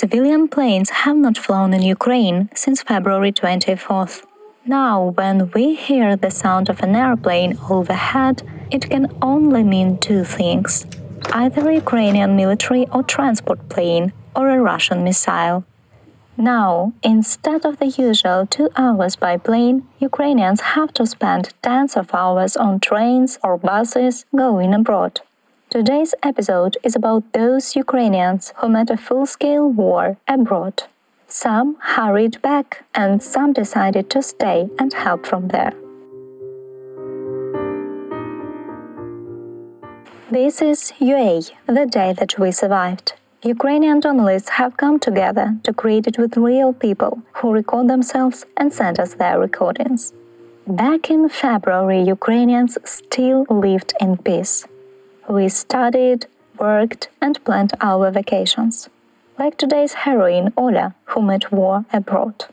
Civilian planes have not flown in Ukraine since February 24th. Now, when we hear the sound of an airplane overhead, it can only mean two things either a Ukrainian military or transport plane or a Russian missile. Now, instead of the usual two hours by plane, Ukrainians have to spend tens of hours on trains or buses going abroad. Today's episode is about those Ukrainians who met a full scale war abroad. Some hurried back, and some decided to stay and help from there. This is UA, the day that we survived. Ukrainian journalists have come together to create it with real people who record themselves and send us their recordings. Back in February, Ukrainians still lived in peace. We studied, worked, and planned our vacations. Like today's heroine Ola, who met war abroad.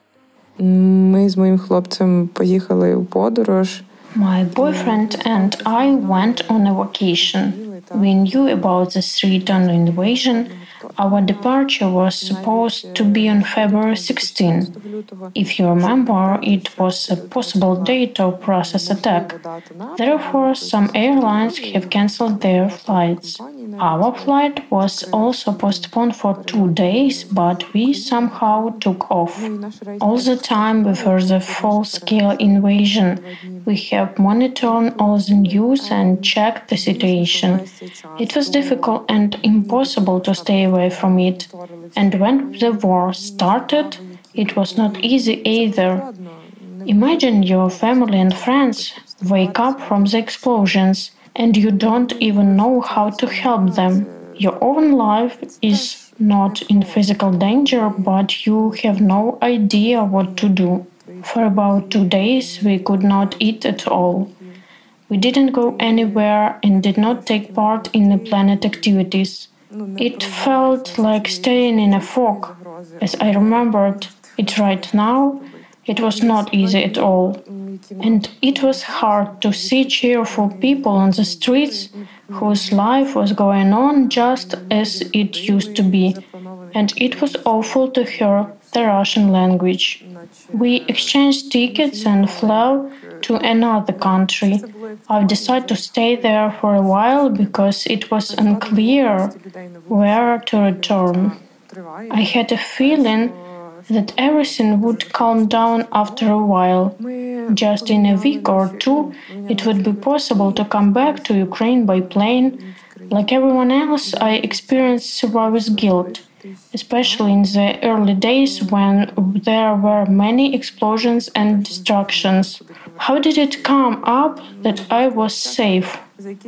Ми з моїм хлопцем поїхали у подорож. My boyfriend and I went on a vacation. We knew about the three-ton invasion our departure was supposed to be on February 16. If you remember, it was a possible date of Russia's attack. Therefore, some airlines have cancelled their flights. Our flight was also postponed for two days, but we somehow took off. All the time before the full scale invasion, we have monitored all the news and checked the situation. It was difficult and impossible to stay away from it. And when the war started, it was not easy either. Imagine your family and friends wake up from the explosions and you don't even know how to help them. Your own life is not in physical danger, but you have no idea what to do. For about two days, we could not eat at all. We didn't go anywhere and did not take part in the planet activities. It felt like staying in a fog. As I remembered it right now, it was not easy at all. And it was hard to see cheerful people on the streets whose life was going on just as it used to be. And it was awful to hear the Russian language. We exchanged tickets and flew to another country. I've decided to stay there for a while because it was unclear where to return. I had a feeling that everything would calm down after a while. Just in a week or two, it would be possible to come back to Ukraine by plane. Like everyone else, I experienced survivor's guilt especially in the early days when there were many explosions and destructions. How did it come up that I was safe?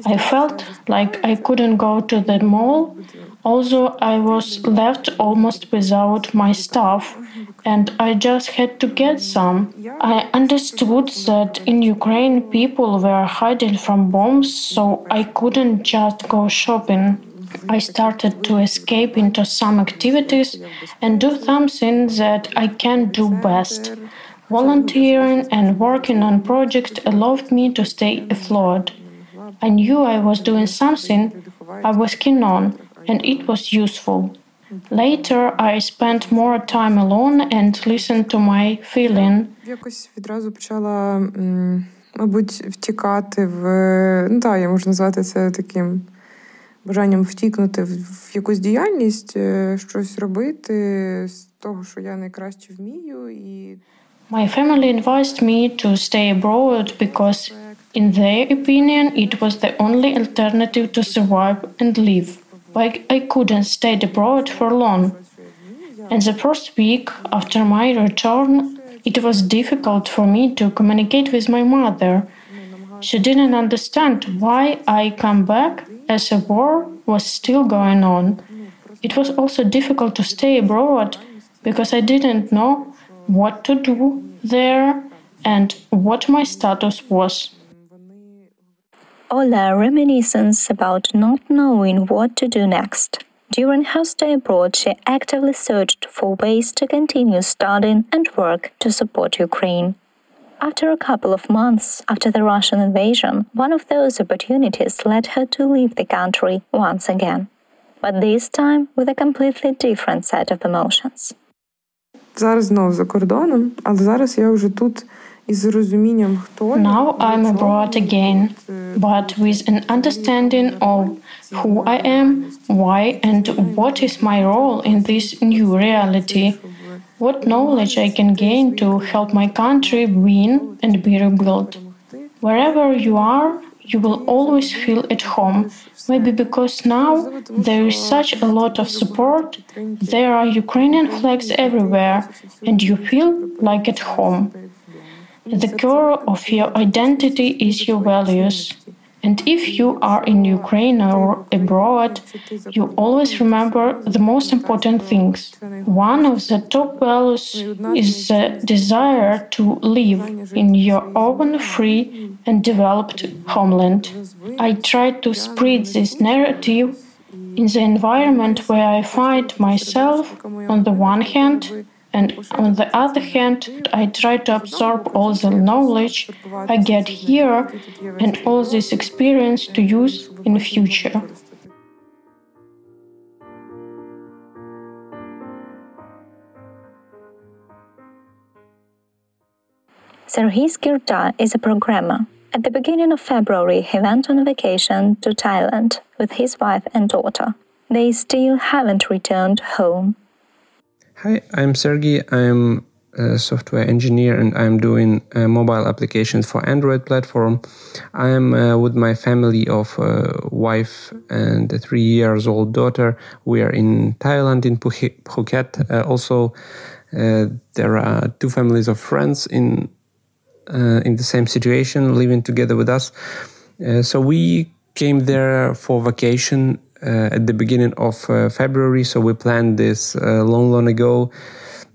I felt like I couldn't go to the mall, although I was left almost without my stuff, and I just had to get some. I understood that in Ukraine people were hiding from bombs, so I couldn't just go shopping. I started to escape into some activities and do something that I can do best. Volunteering and working on projects allowed me to stay afloat. I knew I was doing something I was keen on, and it was useful. Later, I spent more time alone and listened to my feeling. Якось відразу почала, мабуть, втікати в ну так, я можу назвати це таким бажанням втікнути в якусь діяльність, щось робити з того, що я найкраще вмію. І My family advised me to stay abroad because, in their opinion, it was the only alternative to survive and live. But I couldn't stay abroad for long. And the first week after my return, it was difficult for me to communicate with my mother. She didn't understand why I come back as a war was still going on. It was also difficult to stay abroad because I didn't know what to do there and what my status was. Ola reminiscence about not knowing what to do next. During her stay abroad, she actively searched for ways to continue studying and work to support Ukraine. After a couple of months after the Russian invasion, one of those opportunities led her to leave the country once again. but this time with a completely different set of emotions. Зараз знов за кордоном, але зараз я вже тут із розумінням, хто Now I'm abroad again, but with an understanding of who I am, why, and what is my role in this new reality. What knowledge I can gain to help my country win and be rebuilt. Wherever you are, you will always feel at home. Maybe because now there is such a lot of support, there are Ukrainian flags everywhere, and you feel like at home. The core of your identity is your values. And if you are in Ukraine or abroad, you always remember the most important things. One of the top values is the desire to live in your own free and developed homeland. I try to spread this narrative in the environment where I find myself on the one hand and on the other hand, I try to absorb all the knowledge I get here and all this experience to use in the future. Serhiy Skirta is a programmer. At the beginning of February, he went on vacation to Thailand with his wife and daughter. They still haven't returned home. Hi, I'm Sergey. I'm a software engineer and I'm doing uh, mobile applications for Android platform. I am uh, with my family of uh, wife and a three years old daughter. We are in Thailand in Phuket. Uh, also, uh, there are two families of friends in in the same situation, living together with us. so we came there for vacation at the beginning of uh, February. So we planned this uh, long, long ago.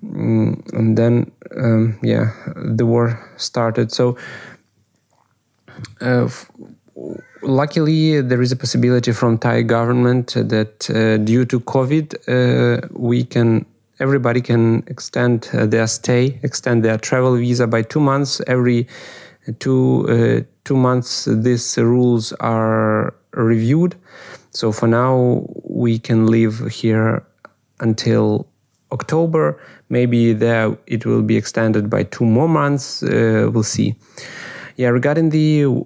Mm, and then, um, yeah, the war started. So, f- luckily, there is a possibility from Thai government that due to COVID, we can everybody can extend uh, their stay, extend their travel visa by two months. Every two uh, two months, these rules are reviewed. So for now, we can live here until October. Maybe there it will be extended by two more months. Uh, we'll see. Yeah, regarding the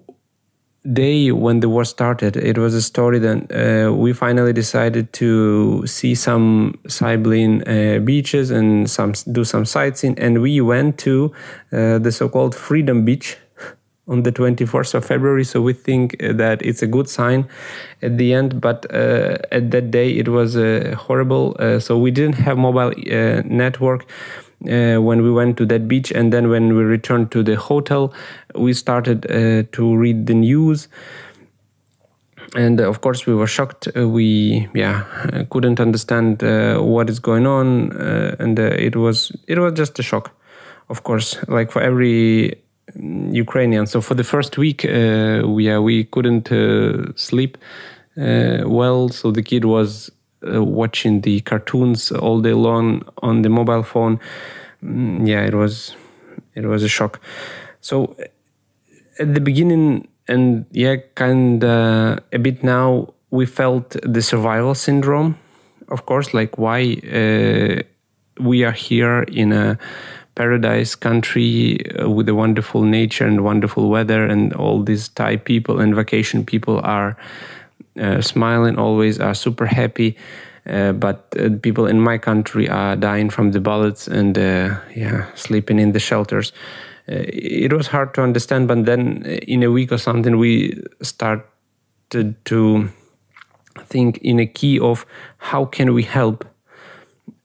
day when the war started, it was a story that uh, we finally decided to see some Sibylline uh, beaches and some do some sightseeing, and we went to uh, the so-called Freedom Beach on the 24th of February. So we think that it's a good sign at the end. But uh, at that day, it was uh, horrible. Uh, so we didn't have mobile network. Uh, when we went to that beach and then when we returned to the hotel we started uh, to read the news and uh, of course we were shocked we yeah couldn't understand what is going on and it was it was just a shock of course like for every Ukrainian. So for the first week we we couldn't sleep well. So the kid was uh, watching the cartoons all day long on the mobile phone. Mm, yeah it was it was a shock. So at the beginning and yeah kind a bit now we felt the survival syndrome of course. Like why uh, we are here in a paradise country uh, with a wonderful nature and wonderful weather and all these thai people and vacation people are uh, smiling always are super happy uh, but uh, people in my country are dying from the bullets and uh, yeah sleeping in the shelters. Uh, it was hard to understand but then in a week or something we started to think in a key of how can we help?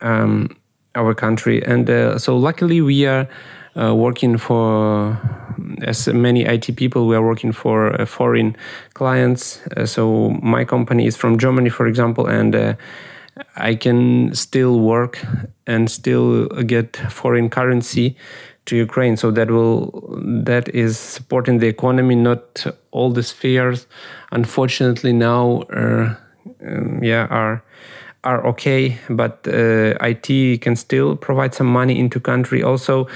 Um, our country and so luckily we are working for as many IT people, we are working for uh, foreign clients. Uh, so my company is from Germany, for example, and uh, I can still work and still get foreign currency to Ukraine. So that will that is supporting the economy. Not all the spheres, unfortunately, now are um, yeah are are okay, but uh, IT can still provide some money into country. Also,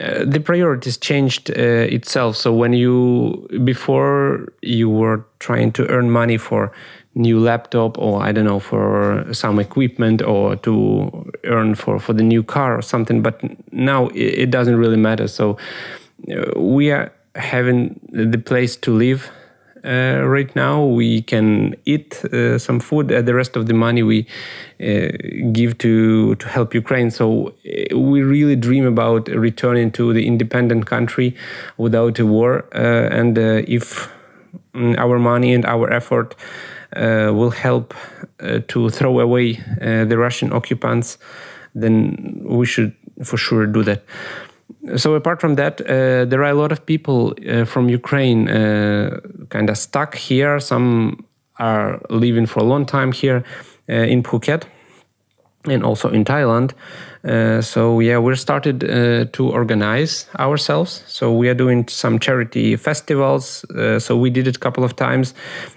uh, the priorities changed uh, itself. So when you before you were trying to earn money for new laptop or I don't know for some equipment or to earn for for the new car or something, but now it, it doesn't really matter. So uh, we are having the place to live uh, right now. We can eat uh, some food. Uh, the rest of the money we uh, give to to help Ukraine. So uh, we really dream about returning to the independent country without a war. Uh, and if mm, our money and our effort will help to throw away the Russian occupants, then we should for sure do that so apart from that, uh, there are a lot of people uh, from Ukraine uh, kind of stuck here. Some are living for a long time here uh, in Phuket and also in Thailand. Uh, so yeah, we started uh, to organize ourselves. So we are doing some charity festivals. so we did it a couple of times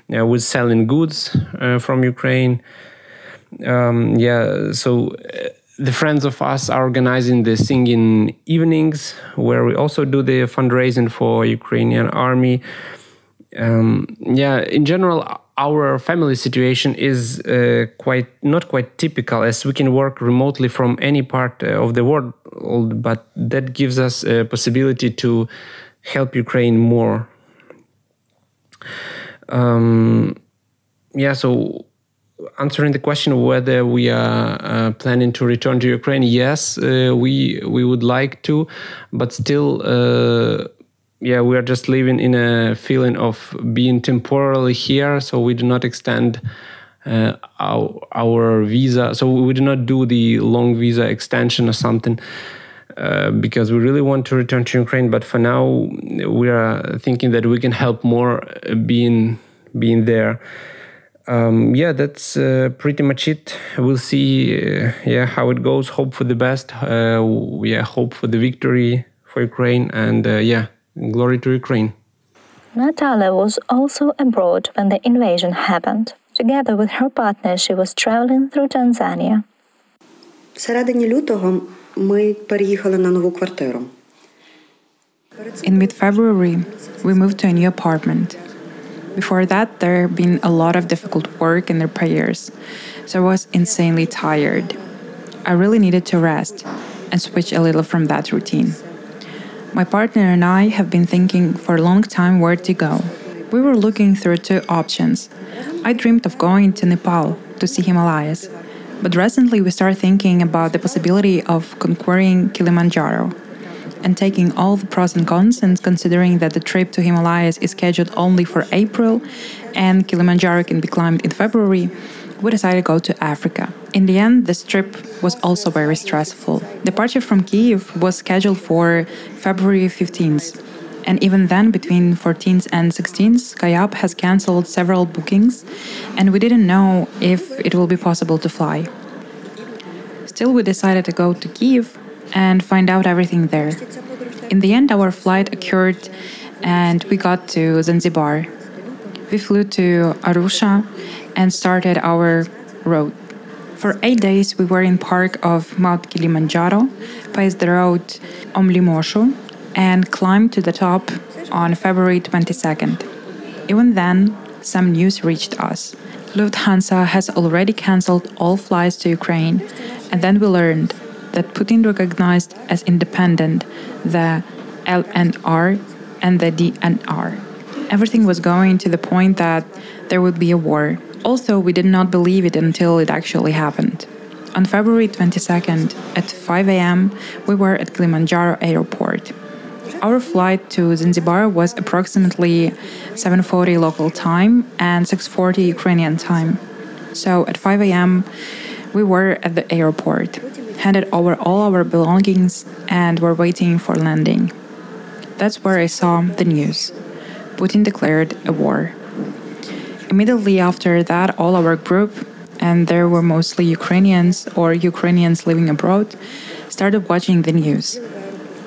with selling goods from Ukraine. Um, yeah, so the friends of us are organizing the singing evenings where we also do the fundraising for ukrainian army. Um, yeah in general our family situation is uh, quite not quite typical as we can work remotely from any part uh, of the world but that gives us a possibility to help ukraine more. Um, yeah so answering the question whether we are uh, planning to return to Ukraine, yes, uh, we we would like to, but still, uh, yeah, we are just living in a feeling of being temporarily here, so we do not extend uh, our our visa, so we do not do the long visa extension or something. Uh, because we really want to return to Ukraine, but for now we are thinking that we can help more uh, being being there um, yeah, that's uh, pretty much it. We'll see, uh, yeah, how it goes. Hope for the best. Uh, yeah, hope for the victory for Ukraine, and uh, yeah, glory to Ukraine. Natalia was also abroad when the invasion happened. Together with her partner, she was traveling through Tanzania. Всередині лютого ми переїхали на нову квартиру. In mid-February, we moved to a new apartment. Before that, there had been a lot of difficult work and prayers, so I was insanely tired. I really needed to rest and switch a little from that routine. My partner and I have been thinking for a long time where to go. We were looking through two options. I dreamed of going to Nepal to see Himalayas, but recently we started thinking about the possibility of conquering Kilimanjaro and taking all the pros and cons and considering that the trip to Himalayas is scheduled only for April and Kilimanjaro can be climbed in February, we decided to go to Africa. In the end, this trip was also very stressful. Departure from Kiev was scheduled for February 15th. And even then, between 14th and 16th, SkyUp has cancelled several bookings, and we didn't know if it will be possible to fly. Still, we decided to go to Kiev and find out everything there. In the end, our flight occurred and we got to Zanzibar. We flew to Arusha and started our road. For eight days, we were in park of Mount Kilimanjaro, paced the road Lemosho, and climbed to the top on February 22nd. Even then, some news reached us. Lufthansa has already cancelled all flights to Ukraine, and then we learned that Putin recognized as independent the LNR and the DNR. Everything was going to the point that there would be a war. Also, we did not believe it until it actually happened. On February 22nd at 5 a.m., we were at Kilimanjaro airport. Our flight to Zanzibar was approximately 7:40 local time and 6:40 Ukrainian time. So at 5 a.m., we were at the airport handed over all our belongings, and were waiting for landing. That's where I saw the news. Putin declared a war. Immediately after that, all our group, and there were mostly Ukrainians or Ukrainians living abroad, started watching the news.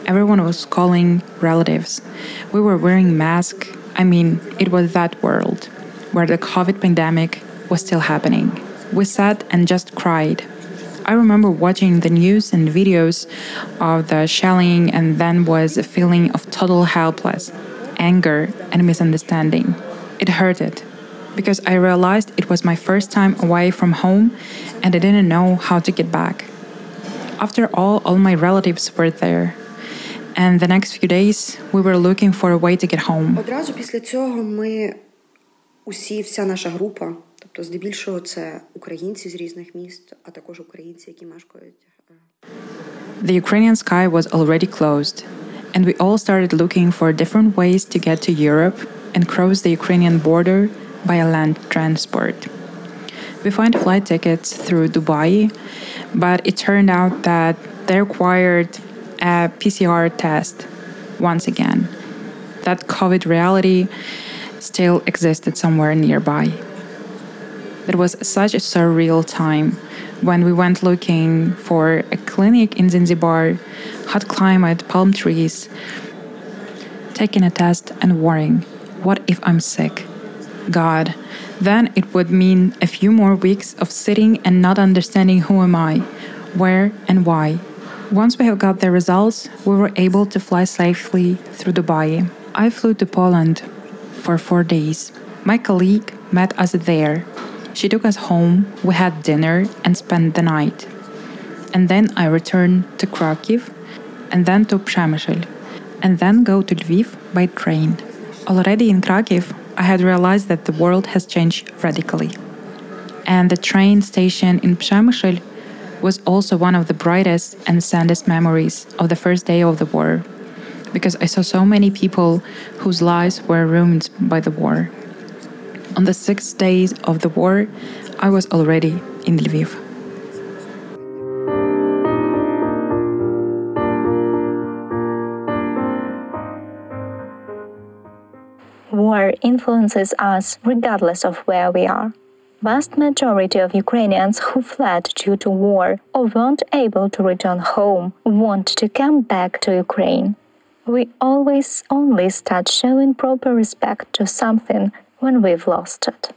Everyone was calling relatives. We were wearing masks. I mean, it was that world where the COVID pandemic was still happening We sat and just cried I remember watching the news and videos of the shelling and then was a feeling of total helpless, anger, and misunderstanding. It hurted because I realized it was my first time away from home and I didn't know how to get back. After all, all my relatives were there. And the next few days, we were looking for a way to get home. Одразу після цього ми усі, вся наша група, тобто здебільшого це українці з різних міст, а також українці, які мешкають. The Ukrainian sky was already closed, and we all started looking for different ways to get to Europe and cross the Ukrainian border by a land transport. We found flight tickets through Dubai, but it turned out that they required a PCR test once again. That COVID reality still existed somewhere nearby. It was such a surreal time when we went looking for a clinic in Zanzibar, hot climate, palm trees, taking a test and worrying, what if I'm sick? God, then it would mean a few more weeks of sitting and not understanding who am I, where and why. Once we have got the results, we were able to fly safely through Dubai. I flew to Poland for four days. My colleague met us there. She took us home, we had dinner, and spent the night. And then I returned to Krakow, and then to Przemysl, and then go to Lviv by train. Already in Krakow, I had realized that the world has changed radically. And the train station in Przemysl was also one of the brightest and saddest memories of the first day of the war, because I saw so many people whose lives were ruined by the war. On the sixth day of the war, I was already in Lviv. War influences us regardless of where we are. Vast majority of Ukrainians who fled due to war or weren't able to return home want to come back to Ukraine. We always only start showing proper respect to something when we've lost it.